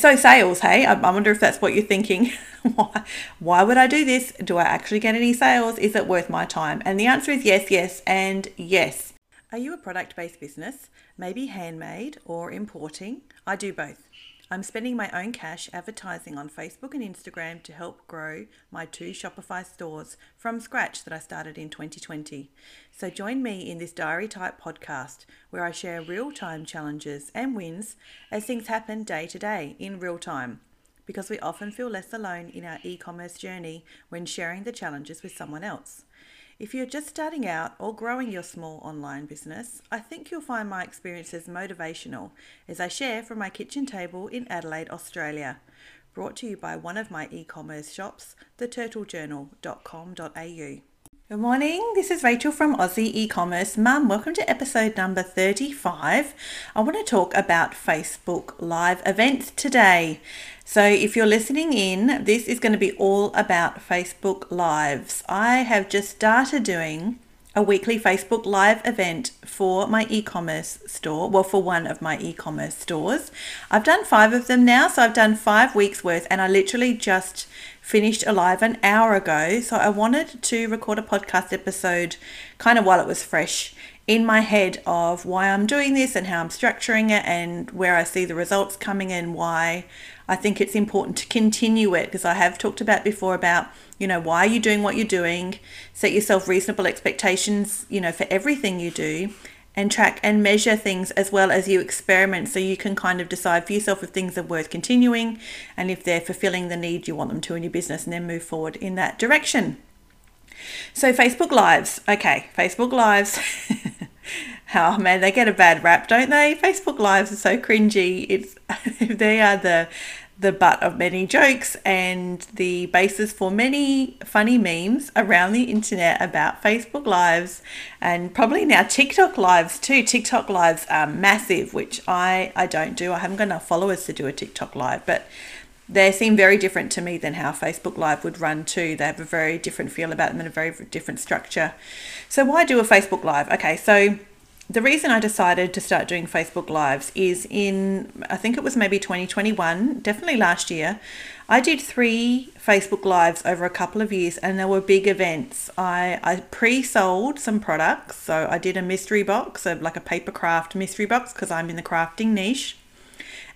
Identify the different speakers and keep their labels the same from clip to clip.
Speaker 1: So, sales, hey, I, wonder if that's what you're thinking. why, why would I do this? Do I actually get any sales? Is it worth my time? And the answer is yes, yes, and yes. Are you a product based business, maybe handmade or importing? I do both. I'm spending my own cash advertising on Facebook and Instagram to help grow my two Shopify stores from scratch that I started in 2020. So join me in this diary type podcast where I share real time challenges and wins as things happen day to day in real time. Because we often feel less alone in our e commerce journey when sharing the challenges with someone else. If you're just starting out or growing your small online business, I think you'll find my experiences motivational as I share from my kitchen table in Adelaide, Australia. Brought to you by one of my e commerce shops, theturtlejournal.com.au. Good morning, this is Rachel from Aussie e-commerce Mum. Welcome to episode number 35. I want to talk about Facebook Live events today. So, if you're listening in, this is going to be all about Facebook Lives. I have just started doing a weekly Facebook Live event for my e commerce store. Well, for one of my e commerce stores. I've done five of them now, so I've done five weeks worth, and I literally just finished a live an hour ago. So, I wanted to record a podcast episode kind of while it was fresh in my head of why I'm doing this and how I'm structuring it and where I see the results coming in, why I think it's important to continue it because I have talked about before about, you know, why are you doing what you're doing? Set yourself reasonable expectations, you know, for everything you do and track and measure things as well as you experiment so you can kind of decide for yourself if things are worth continuing and if they're fulfilling the need you want them to in your business and then move forward in that direction. So Facebook Lives. Okay, Facebook Lives. oh man, they get a bad rap, don't they? Facebook Lives are so cringy. It's they are the the butt of many jokes and the basis for many funny memes around the internet about Facebook Lives and probably now TikTok Lives too. TikTok Lives are massive, which I, I don't do. I haven't got enough followers to do a TikTok Live, but they seem very different to me than how Facebook Live would run too. They have a very different feel about them and a very different structure. So why do a Facebook Live? Okay, so the reason I decided to start doing Facebook Lives is in, I think it was maybe 2021, definitely last year. I did three Facebook Lives over a couple of years and they were big events. I, I pre sold some products. So I did a mystery box, so like a paper craft mystery box, because I'm in the crafting niche.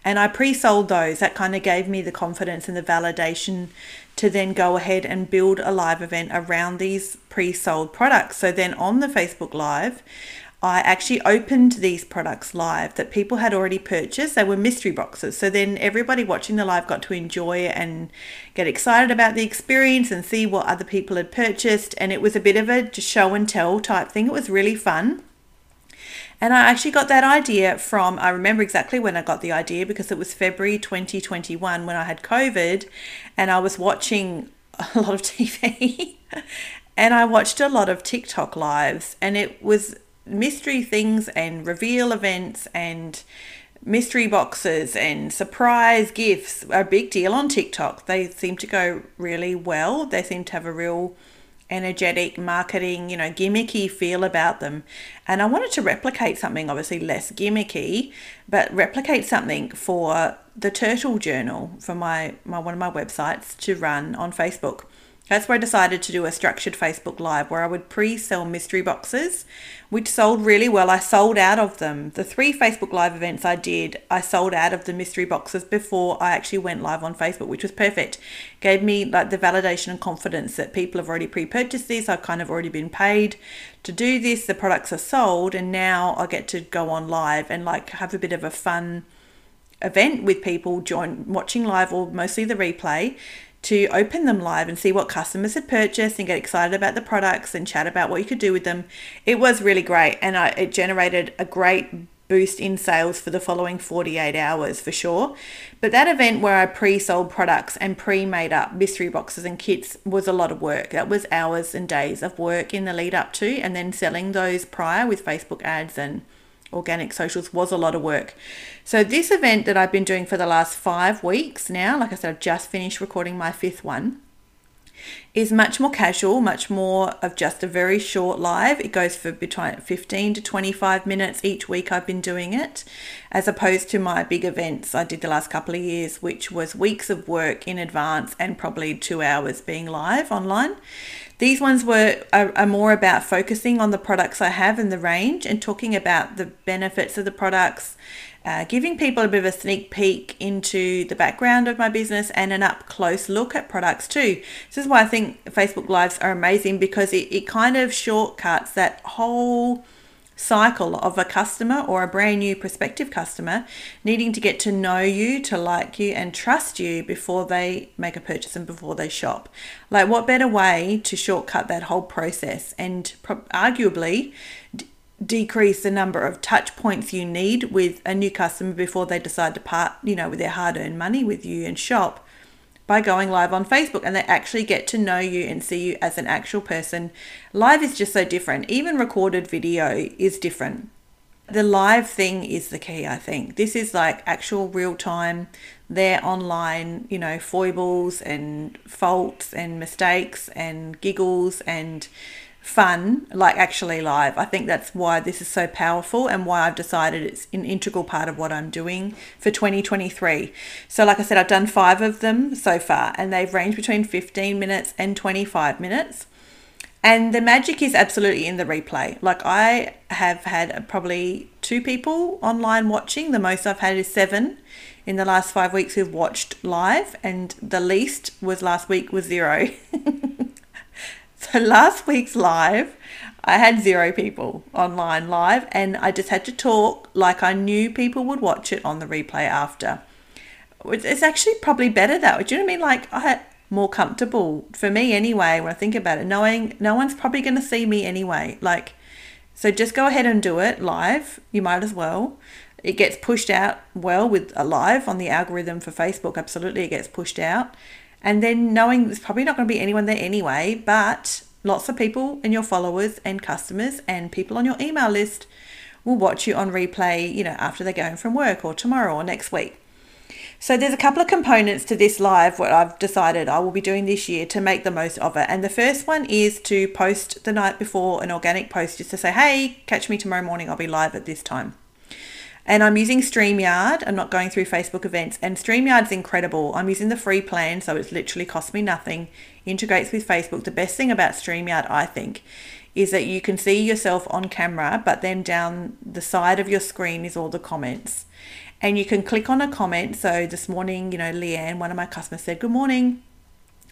Speaker 1: And I pre sold those. That kind of gave me the confidence and the validation to then go ahead and build a live event around these pre sold products. So then on the Facebook Live, I actually opened these products live that people had already purchased. They were mystery boxes. So then everybody watching the live got to enjoy and get excited about the experience and see what other people had purchased. And it was a bit of a show and tell type thing. It was really fun. And I actually got that idea from, I remember exactly when I got the idea because it was February 2021 when I had COVID and I was watching a lot of TV and I watched a lot of TikTok lives and it was mystery things and reveal events and mystery boxes and surprise gifts are a big deal on TikTok. They seem to go really well. They seem to have a real energetic marketing, you know, gimmicky feel about them. And I wanted to replicate something obviously less gimmicky, but replicate something for the Turtle Journal for my, my one of my websites to run on Facebook. That's where I decided to do a structured Facebook Live where I would pre sell mystery boxes, which sold really well. I sold out of them. The three Facebook Live events I did, I sold out of the mystery boxes before I actually went live on Facebook, which was perfect. Gave me like the validation and confidence that people have already pre purchased this. I've kind of already been paid to do this. The products are sold, and now I get to go on live and like have a bit of a fun event with people join watching live or mostly the replay to open them live and see what customers had purchased and get excited about the products and chat about what you could do with them. It was really great and I, it generated a great boost in sales for the following 48 hours for sure. But that event where I pre sold products and pre made up mystery boxes and kits was a lot of work. That was hours and days of work in the lead up to, and then selling those prior with Facebook ads and organic socials was a lot of work. So this event that I've been doing for the last five weeks now, like I said, I've just finished recording my fifth one. is much more casual, much more of just a very short live. It goes for between 15 to 25 minutes each week I've been doing it, as opposed to my big events I did the last couple of years, which was weeks of work in advance and probably two hours being live online. These ones were are, are more about focusing on the products I have in the range and talking about the benefits of the products uh, giving people a bit of a sneak peek into the background of my business and an up close look at products too. This is why I think Facebook Lives are amazing because it, it kind of shortcuts that whole cycle of a customer or a brand new prospective customer needing to get to know you, to like you, and trust you before they make a purchase and before they shop. Like, what better way to shortcut that whole process and pro- arguably decrease the number of touch points you need with a new customer before they decide to part, you know, with their hard earned money with you and shop by going live on Facebook and they actually get to know you and see you as an actual person. Live is just so different. Even recorded video is different. The live thing is the key, I think. This is like actual real time, their online, you know, foibles and faults and mistakes and giggles and fun, like actually live. I think that's why this is so powerful and why I've decided it's an integral part of what I'm doing for 2023. So, like I said, I've done five of them so far, and they've ranged between 15 minutes and 25 minutes. And the magic is absolutely in the replay. Like, I have had probably two people online watching, the most I've had is seven in the last five weeks who've watched live, and the least was last week was zero. So last week's live, I had zero people online live, and I just had to talk like I knew people would watch it on the replay after. It's actually probably better that way. Do you know what I mean? Like I had more comfortable for me anyway. When I think about it, knowing no one's probably going to see me anyway. Like, so just go ahead and do it live. You might as well. It gets pushed out well with a live on the algorithm for Facebook. Absolutely, it gets pushed out. And then knowing there's probably not going to be anyone there anyway, but lots of people and your followers and customers and people on your email list will watch you on replay, you know, after they're going from work or tomorrow or next week. So there's a couple of components to this live what I've decided I will be doing this year to make the most of it. And the first one is to post the night before an organic post just to say, hey, catch me tomorrow morning, I'll be live at this time. And I'm using StreamYard. I'm not going through Facebook events. And StreamYard's incredible. I'm using the free plan, so it's literally cost me nothing. Integrates with Facebook. The best thing about StreamYard, I think, is that you can see yourself on camera, but then down the side of your screen is all the comments. And you can click on a comment. So this morning, you know, Leanne, one of my customers said, Good morning.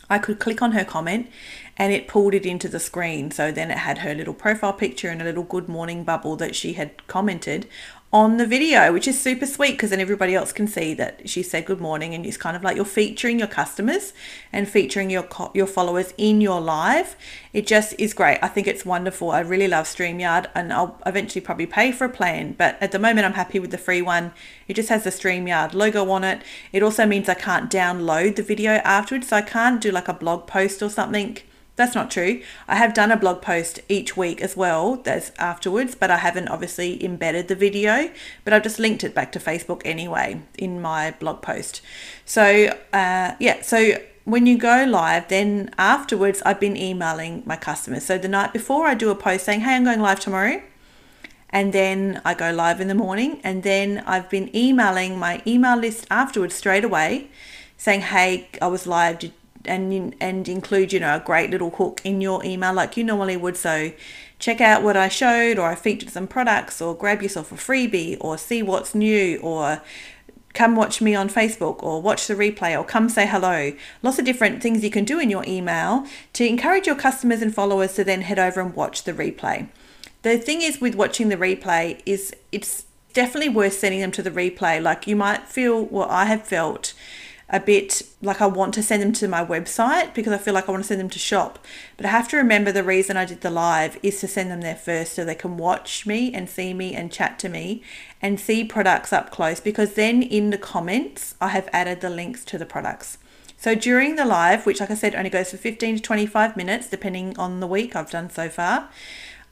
Speaker 1: I could click on her comment and it pulled it into the screen. So then it had her little profile picture and a little good morning bubble that she had commented on the video, which is super sweet because then everybody else can see that she said good morning and it's kind of like you're featuring your customers and featuring your your followers in your live. It just is great. I think it's wonderful. I really love StreamYard and I'll eventually probably pay for a plan, but at the moment I'm happy with the free one. It just has the StreamYard logo on it. It also means I can't download the video afterwards, so I can't do like a blog post or something that's not true. I have done a blog post each week as well, that's afterwards, but I haven't obviously embedded the video, but I've just linked it back to Facebook anyway in my blog post. So, uh, yeah, so when you go live, then afterwards, I've been emailing my customers. So the night before, I do a post saying, hey, I'm going live tomorrow. And then I go live in the morning. And then I've been emailing my email list afterwards straight away saying, hey, I was live. Did, and and include you know a great little hook in your email like you normally would so check out what I showed or I featured some products or grab yourself a freebie or see what's new or come watch me on Facebook or watch the replay or come say hello. Lots of different things you can do in your email to encourage your customers and followers to then head over and watch the replay. The thing is with watching the replay is it's definitely worth sending them to the replay. Like you might feel what I have felt a bit like I want to send them to my website because I feel like I want to send them to shop. But I have to remember the reason I did the live is to send them there first so they can watch me and see me and chat to me and see products up close because then in the comments I have added the links to the products. So during the live, which like I said only goes for 15 to 25 minutes depending on the week I've done so far,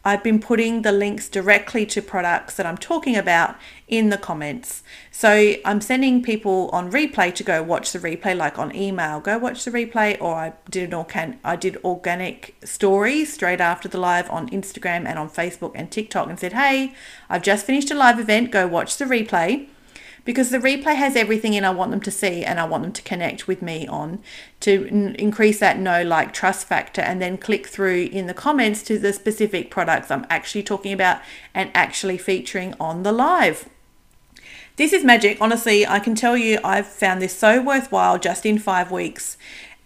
Speaker 1: I've been putting the links directly to products that I'm talking about in the comments. So I'm sending people on replay to go watch the replay, like on email, go watch the replay, or I did an organ- I did organic stories straight after the live on Instagram and on Facebook and TikTok and said, hey, I've just finished a live event, go watch the replay because the replay has everything in I want them to see and I want them to connect with me on to n- increase that no like trust factor and then click through in the comments to the specific products I'm actually talking about and actually featuring on the live. This is magic. Honestly, I can tell you I've found this so worthwhile just in 5 weeks.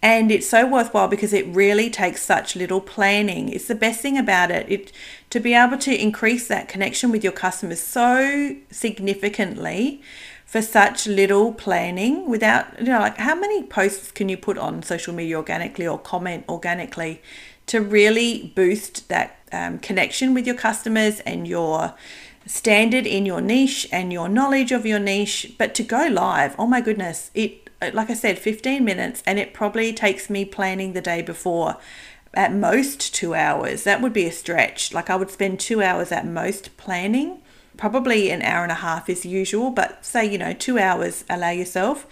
Speaker 1: And it's so worthwhile because it really takes such little planning. It's the best thing about it. It to be able to increase that connection with your customers so significantly for such little planning without you know like how many posts can you put on social media organically or comment organically to really boost that um, connection with your customers and your standard in your niche and your knowledge of your niche but to go live oh my goodness it Uh, like i said 15 minutes and it probably takes me planning the day before at most two hours. That would be a stretch. Like I would spend two hours at most planning. Probably an hour and a half is usual, but say, you know, two hours, allow yourself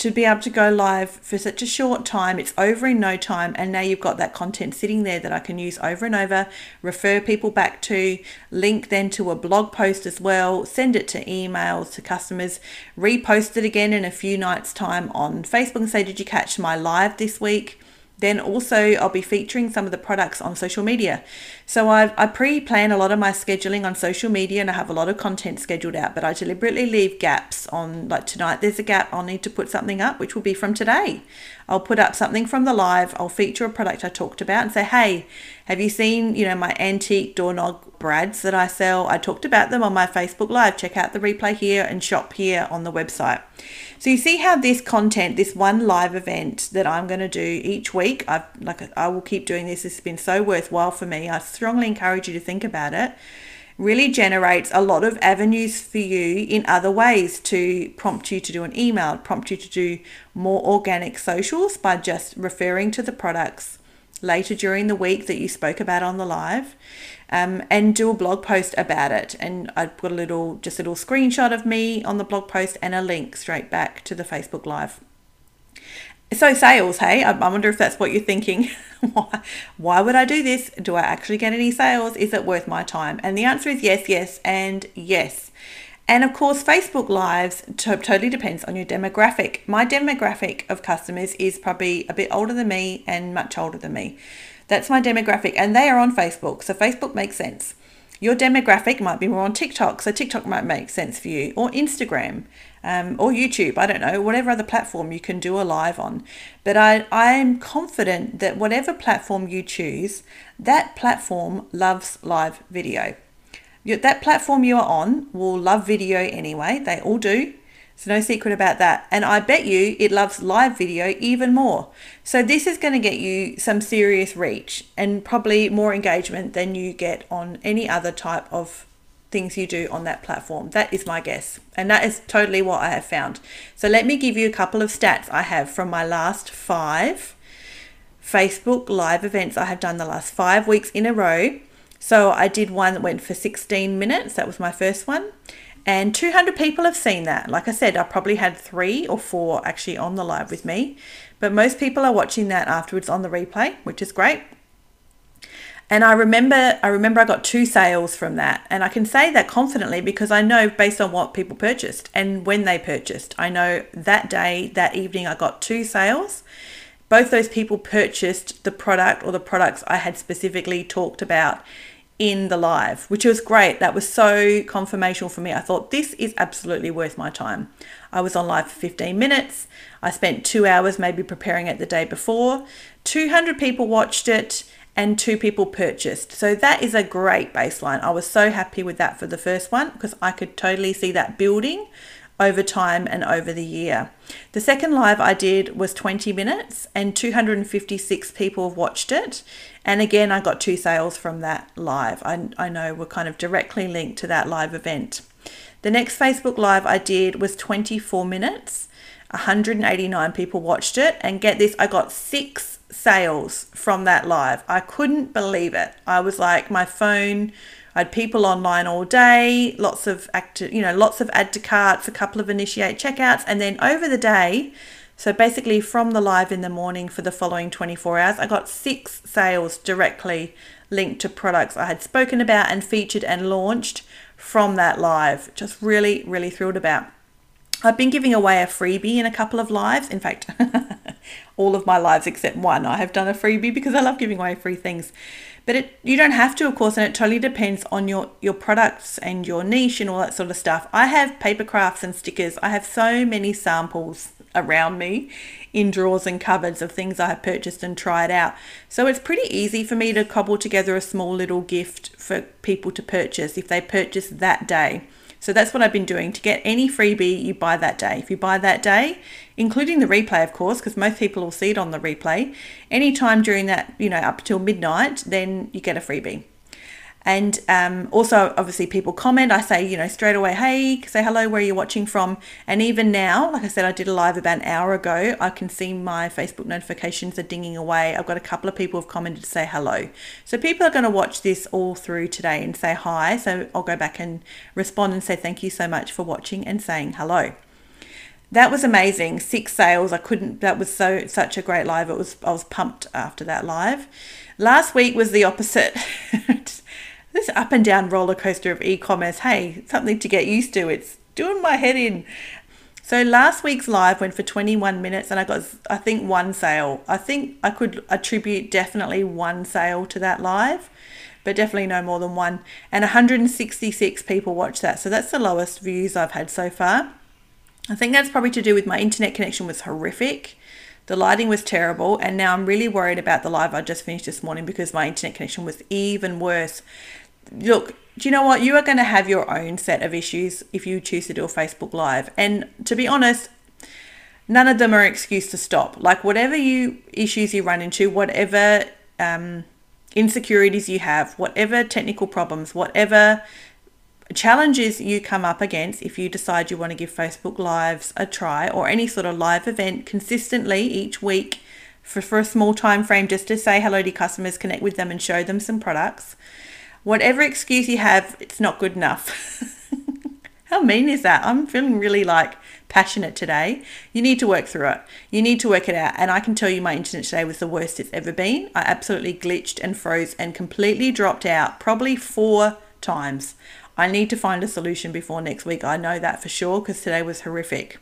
Speaker 1: to be able to go live for such a short time. It's over in no time, and now you've got that content sitting there that I can use over and over, refer people back to, link then to a blog post as well, send it to emails to customers, repost it again in a few nights' time on Facebook and say, Did you catch my live this week? Then also I'll be featuring some of the products on social media. So I, I pre-plan a lot of my scheduling on social media and I have a lot of content scheduled out, but I deliberately leave gaps on like tonight there's a gap I'll need to put something up, which will be from today. I'll put up something from the live, I'll feature a product I talked about and say, hey, have you seen, you know, my antique doorknob brads that I sell? I talked about them on my Facebook Live. Check out the replay here and shop here on the website. So you see how this content, this one live event that I'm going to do each week, I've like I will keep doing this. It's been so worthwhile for me. I strongly encourage you to think about it. Really generates a lot of avenues for you in other ways to prompt you to do an email, prompt you to do more organic socials by just referring to the products later during the week that you spoke about on the live um, and do a blog post about it. And I put a little, just a little screenshot of me on the blog post and a link straight back to the Facebook Live. So sales, hey, I wonder if that's what you're thinking. why, why would I do this? Do I actually get any sales? Is it worth my time? And the answer is yes, yes, and yes. And of course, Facebook Lives to- totally depends on your demographic. My demographic of customers is probably a bit older than me and much older than me. That's my demographic, and they are on Facebook, so Facebook makes sense. Your demographic might be more on TikTok, so TikTok might make sense for you, or Instagram, um, or YouTube. I don't know, whatever other platform you can do a live on. But I, I'm confident that whatever platform you choose, that platform loves live video. That platform you are on will love video anyway, they all do. So no secret about that. And I bet you it loves live video even more. So this is going to get you some serious reach and probably more engagement than you get on any other type of things you do on that platform. That is my guess. And that is totally what I have found. So let me give you a couple of stats I have from my last five Facebook live events I have done the last five weeks in a row. So I did one that went for 16 minutes. That was my first one. And 200 people have seen that. Like I said, I probably had three or four actually on the live with me, but most people are watching that afterwards on the replay, which is great. And I remember, I remember I got two sales from that, and I can say that confidently because I know based on what people purchased and when they purchased. I know that day, that evening, I got two sales. Both those people purchased the product or the products I had specifically talked about in the live, which was great. That was so confirmational for me. I thought this is absolutely worth my time. I was on live for 15 minutes. I spent two hours maybe preparing it the day before. 200 people watched it and two people purchased. So that is a great baseline. I was so happy with that for the first one because I could totally see that building over time and over the year. The second live I did was 20 minutes and 256 people watched it. And again, I got two sales from that live. I, I know we're kind of directly linked to that live event. The next Facebook Live I did was 24 minutes. 189 people watched it. And get this, I got six sales from that live. I couldn't believe it. I was like, my phone, I had people online all day, lots of active, you know, lots of add to carts, a couple of initiate checkouts, and then over the day, so basically from the live in the morning for the following 24 hours, I got six sales directly linked to products I had spoken about and featured and launched from that live. Just really, really thrilled about. I've been giving away a freebie in a couple of lives. In fact, all of my lives except one, I have done a freebie because I love giving away free things. But it you don't have to, of course, and it totally depends on your your products and your niche and all that sort of stuff. I have paper crafts and stickers. I have so many samples around me in drawers and cupboards of things I have purchased and tried out. So it's pretty easy for me to cobble together a small little gift for people to purchase if they purchase that day. So that's what I've been doing. To get any freebie, you buy that day. If you buy that day, including the replay, of course, because most people will see it on the replay, anytime during that, you know, up till midnight, then you get a freebie. And um, also, obviously, people comment. I say, you know, straight away, hey, say hello, where are you watching from? And even now, like I said, I did a live about an hour ago. I can see my Facebook notifications are dinging away. I've got a couple of people have commented to say hello. So people are going to watch this all through today and say hi. So I'll go back and respond and say thank you so much for watching and saying hello. That was amazing. Six sales. I couldn't. That was so such a great live. It was. I was pumped after that live. Last week was the opposite. this up and down roller coaster of e-commerce hey something to get used to it's doing my head in. So last week's live went for 21 minutes and i got i think one sale. I think i could attribute definitely one sale to that live but definitely no more than one. And 166 people watched that so that's the lowest views i've had so far. I think that's probably to do with my internet connection was horrific. The lighting was terrible, and now I'm really worried about the live I just finished this morning because my internet connection was even worse look, do you know what? You are going to have your own set of issues if you choose to do a Facebook Live. And to be honest, none of them are an excuse to stop. Like, whatever you issues you run into, whatever um, insecurities you have, whatever technical problems, whatever challenges you come up against if you decide you want to give Facebook Lives a try or any sort of live event consistently each week for, for a small time frame just to say hello to customers, connect with them and show them some products whatever excuse you have, it's not good enough. How mean is that? I'm feeling really like passionate today. You need to work through it. You need to work it out. And I can tell you my internet today was the worst it's ever been. I absolutely glitched and froze and completely dropped out probably four times. I need to find a solution before next week. I know that for sure because today was horrific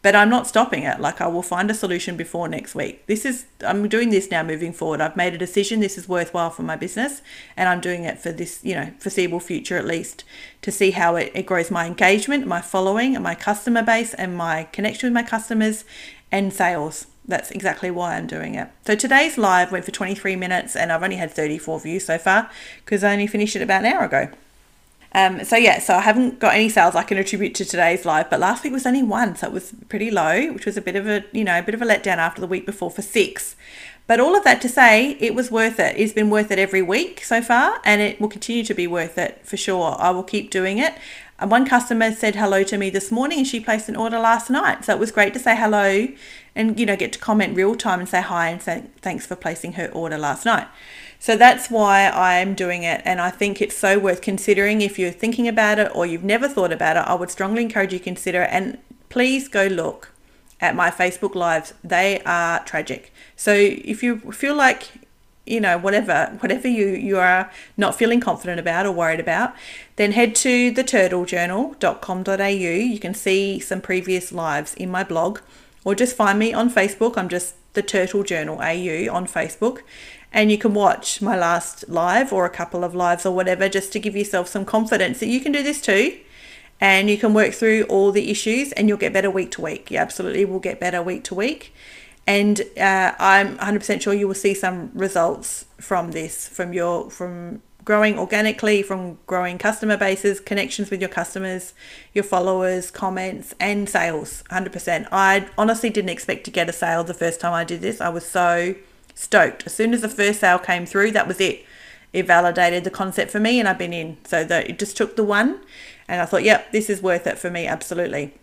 Speaker 1: but I'm not stopping it. Like I will find a solution before next week. This is I'm doing this now moving forward. I've made a decision. This is worthwhile for my business, and I'm doing it for this you know foreseeable future at least to see how it, it grows my engagement, my following, and my customer base, and my connection with my customers, and sales. That's exactly why I'm doing it. So today's live went for 23 minutes, and I've only had 34 views so far because I only finished it about an hour ago. Um, so yeah, so I haven't got any sales I can attribute to today's live, but last week was only one, so it was pretty low, which was a bit of a you know a bit of a letdown after the week before for six. But all of that to say, it was worth it. It's been worth it every week so far, and it will continue to be worth it for sure. I will keep doing it. And one customer said hello to me this morning, and she placed an order last night, so it was great to say hello, and you know get to comment real time and say hi and say thanks for placing her order last night. So that's why I'm doing it. And I think it's so worth considering. If you're thinking about it or you've never thought about it, I would strongly encourage you to consider it. And please go look at my Facebook Lives. They are tragic. So if you feel like, you know, whatever, whatever you, you are not feeling confident about or worried about, then head to theturtlejournal.com.au. You can see some previous lives in my blog or just find me on Facebook. I'm just the Turtle Journal AU on Facebook and you can watch my last live or a couple of lives or whatever just to give yourself some confidence that you can do this too and you can work through all the issues and you'll get better week to week. You absolutely will get better week to week. And uh, I'm 100% sure you will see some results from this, from your from growing organically, from growing customer bases, connections with your customers, your followers, comments, and sales. 100%. I honestly didn't expect to get a sale the first time I did this. I was so stoked. As soon as the first sale came through, that was it. It validated the concept for me, and I've been in. So that it just took the one, and I thought, yep, this is worth it for me, absolutely.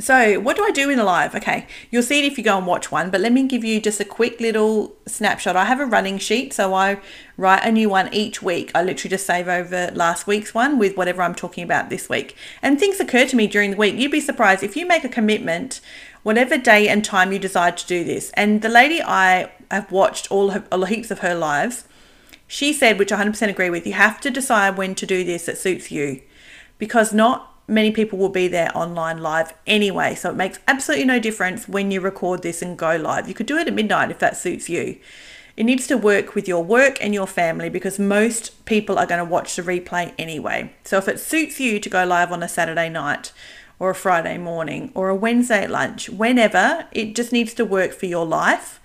Speaker 1: So, what do I do in a live? Okay, you'll see it if you go and watch one, but let me give you just a quick little snapshot. I have a running sheet, so I write a new one each week. I literally just save over last week's one with whatever I'm talking about this week. And things occur to me during the week. You'd be surprised if you make a commitment, whatever day and time you decide to do this. And the lady I have watched all, her, heaps of her lives, she said, which I 100% agree with, you have to decide when to do this that suits you because not many people will be there online live anyway. So it makes absolutely no difference when you record this and go live. You could do it at midnight if that suits you. It needs to work with your work and your family because most people are going to watch the replay anyway. So if it suits you to go live on a Saturday night or a Friday morning or a Wednesday lunch, whenever, it just needs to work for your life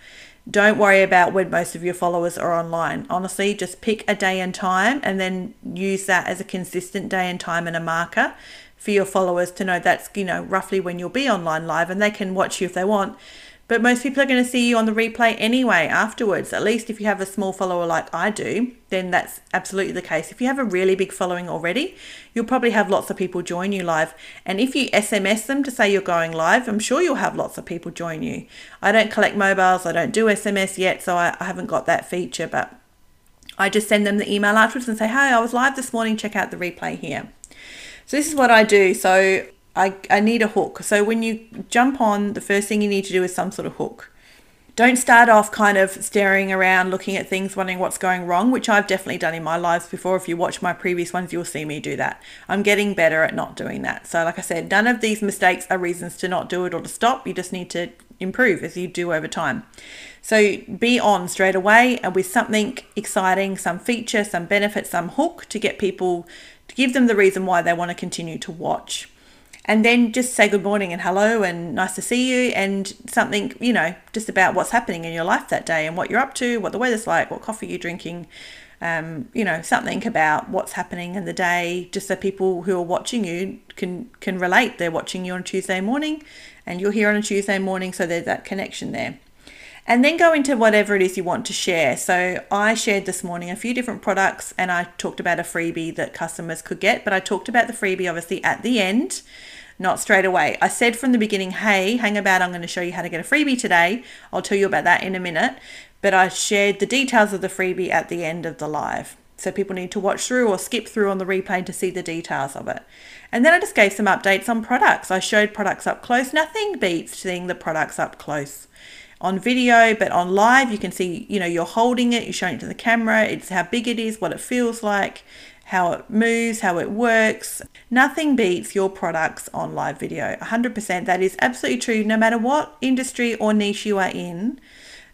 Speaker 1: don't worry about when most of your followers are online. Honestly, just pick a day and time and then use that as a consistent day and time and a marker for your followers to know that's, you know, roughly when you'll be online live and they can watch you if they want. But most people are going to see you on the replay anyway afterwards. At least if you have a small follower like I do, then that's absolutely the case. If you have a really big following already, you'll probably have lots of people join you live. And if you SMS them to say you're going live, I'm sure you'll have lots of people join you. I don't collect mobiles, I don't do SMS yet, so I, I haven't got that feature, but I just send them the email afterwards and say, hey, I was live this morning, check out the replay here. So this is what I do. So I, I need a hook. So when you jump on, the first thing you need to do is some sort of hook. Don't start off kind of staring around, looking at things, wondering what's going wrong, which I've definitely done in my lives before. If you watch my previous ones, you'll see me do that. I'm getting better at not doing that. So, like I said, none of these mistakes are reasons to not do it or to stop. You just need to improve as you do over time. So, be on straight away and with something exciting, some feature, some benefit, some hook to get people to give them the reason why they want to continue to watch. And then just say good morning and hello and nice to see you and something, you know, just about what's happening in your life that day and what you're up to, what the weather's like, what coffee you're drinking, um, you know, something about what's happening in the day, just so people who are watching you can can relate. They're watching you on a Tuesday morning and you're here on a Tuesday morning, so there's that connection there and then go into whatever it is you want to share. So I shared this morning a few different products and I talked about a freebie that customers could get, but I talked about the freebie obviously at the end, not straight away. I said from the beginning, hey, hang about, I'm going to show you how to get a freebie today. I'll tell you about that in a minute. But I shared the details of the freebie at the end of the live. So people need to watch through or skip through on the replay to see the details of it. And then I just gave some updates on products. I showed products up close. Nothing beats seeing the products up close on video, but on live, you can see, you know, you're holding it, you're showing it to the camera, it's how big it is, what it feels like, how it moves, how it works. Nothing beats your products on live video. 100%. That is absolutely true. No matter what industry or niche you are in,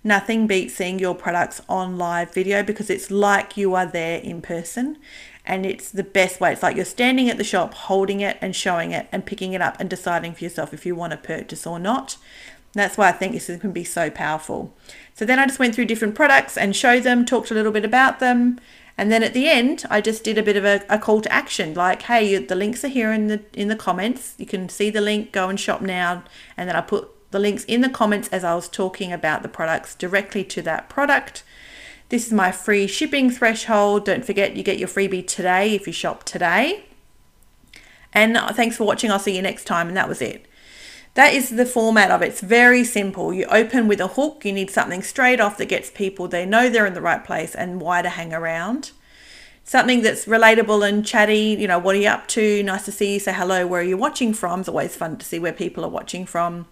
Speaker 1: nothing beats seeing your products on live video because it's like you are there in person and it's the best way. It's like you're standing at the shop holding it and showing it and picking it up and deciding for yourself if you want to purchase or not. That's why I think this can be so powerful. So then I just went through different products and showed them, talked a little bit about them. And then at the end, I just did a bit of a, a call to action, like, hey, the links are here in the in the comments. You can see the link, go and shop now. And then I put the links in the comments as I was talking about the products directly to that product. This is my free shipping threshold. Don't forget you get your freebie today if you shop today. And uh, thanks for watching. I'll see you next time. And that was it. That is the format of it. It's very simple. You open with a hook. You need something straight off that gets people, they know they're in the right place and why to hang around. Something that's relatable and chatty, you know, what are you up to? Nice to see you. Say hello. Where are you watching from? It's always fun to see where people are watching from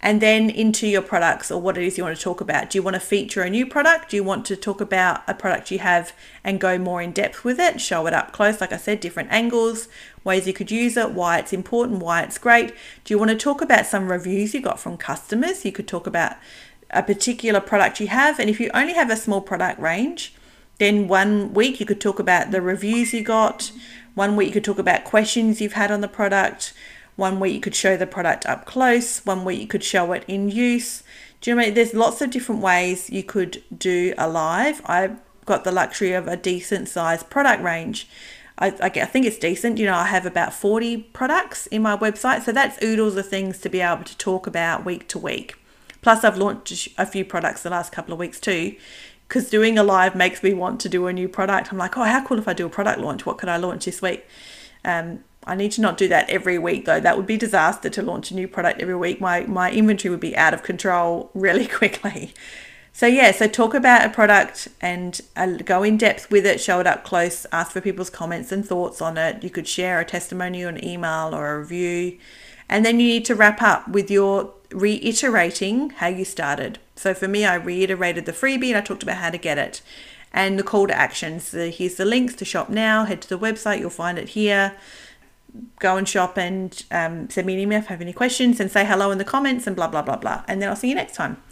Speaker 1: and then into your products or what it is you want to talk about. Do you want to feature a new product? Do you want to talk about a product you have and go more in depth with it? Show it up close, like I said, different angles, ways you could use it, why it's important, why it's great. Do you want to talk about some reviews you got from customers? You could talk about a particular product you have. And if you only have a small product range, then one week you could talk about the reviews you got. One week you could talk about questions you've had on the product one where you could show the product up close, one where you could show it in use. Do you know, there's lots of different ways you could do a live. I've got the luxury of a decent sized product range. I, I, think it's decent. You know, I have about 40 products in my website. So that's oodles of things to be able to talk about week to week. Plus, I've launched a few products the last couple of weeks too, because doing a live makes me want to do a new product. I'm like, oh, how cool if I do a product launch? What could I launch this week? Um, I need to not do that every week though. That would be disaster to launch a new product every week. My my inventory would be out of control really quickly. So yeah, so talk about a product and uh, go in depth with it, show it up close, ask for people's comments and thoughts on it. You could share a testimonial, an email, or a review, and then you need to wrap up with your reiterating how you started. So for me, I reiterated the freebie and I talked about how to get it and the call to actions. So here's the links to shop now. Head to the website, you'll find it here. Go and shop and um, send me an email if you have any questions and say hello in the comments and blah, blah, blah, blah. And then I'll see you next time.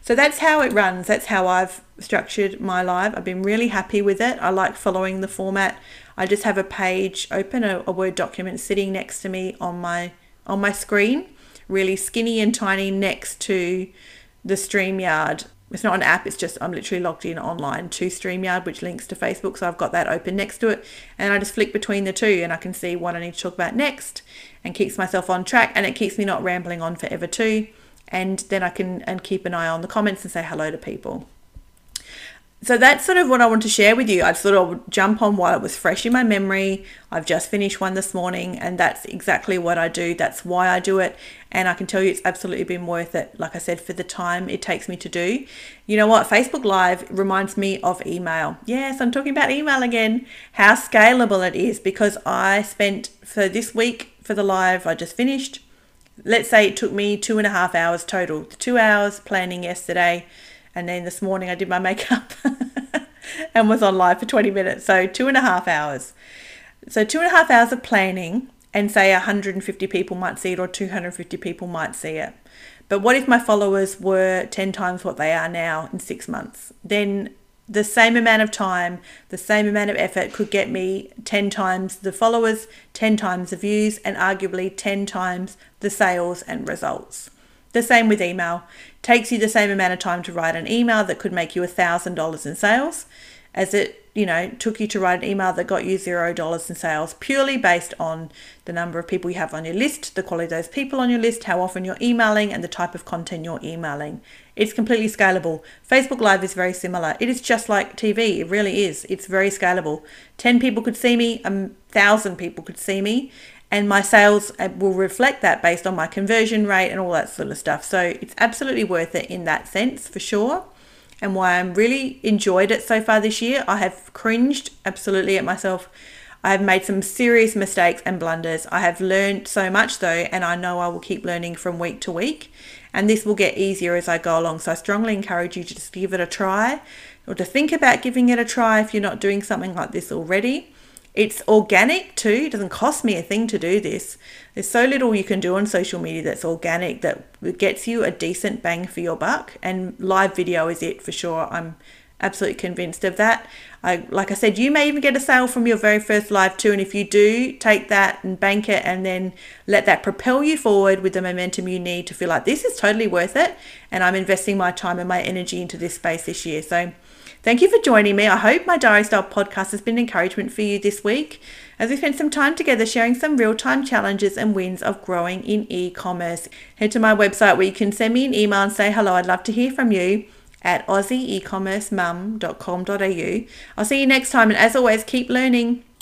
Speaker 1: So that's how it runs. That's how I've structured my live. I've been really happy with it. I like following the format. I just have a page open, a, a Word document sitting next to me on my on my screen, really skinny and tiny next to the StreamYard it's not an app, it's just I'm literally logged in online to StreamYard, which links to Facebook. So I've got that open next to it. And I just flick between the two and I can see what I need to talk about next and keeps myself on track and it keeps me not rambling on forever too. And then I can and keep an eye on the comments and say hello to people so that's sort of what I want to share with you. I sort of jump on while it was fresh in my memory. I've just finished one this morning, and that's exactly what I do. That's why I do it. And I can tell you it's absolutely been worth it, like I said, for the time it takes me to do. You know what? Facebook Live reminds me of email. Yes, I'm talking about email again. How scalable it is because I spent for this week for the live I just finished. Let's say it took me two and a half hours total. Two hours planning yesterday and then this morning I did my makeup and was on live for 20 minutes. So two and a half hours. So two and a half hours of planning and say 150 people might see it or 250 people might see it. But what if my followers were 10 times what they are now in six months? Then the same amount of time, the same amount of effort could get me 10 times the followers, 10 times the views, and arguably 10 times the sales and results. The same with email. Takes you the same amount of time to write an email that could make you $1,000 in sales as it, you know, took you to write an email that got you $0 in sales purely based on the number of people you have on your list, the quality of those people on your list, how often you're emailing, and the type of content you're emailing. It's completely scalable. Facebook Live is very similar. It is just like TV. It really is. It's very scalable. 10 people could see me, a 1,000 people could see me, and my sales uh, will reflect that based on my conversion rate and all that sort of stuff. So it's absolutely worth it in that sense for sure. And why I'm really enjoyed it so far this year, I have cringed absolutely at myself. I have made some serious mistakes and blunders. I have learned so much though, and I know I will keep learning from week to week. And this will get easier as I go along. So I strongly encourage you to just give it a try or to think about giving it a try if you're not doing something like this already. It's organic too. It doesn't cost me a thing to do this. There's so little you can do on social media that's organic that gets you a decent bang for your buck. And live video is it for sure. I'm absolutely convinced of that. I, like I said, you may even get a sale from your very first live too. And if you do, take that and bank it and then let that propel you forward with the momentum you need to feel like this is totally worth it. And I'm investing my time and my energy into this space this year. So Thank you for joining me. I hope my Diary Style podcast has been encouragement for you this week as we spent some time together sharing some real time challenges and wins of growing in e commerce. Head to my website where you can send me an email and say hello. I'd love to hear from you at aussieecommercemum.com.au. I'll see you next time, and as always, keep learning.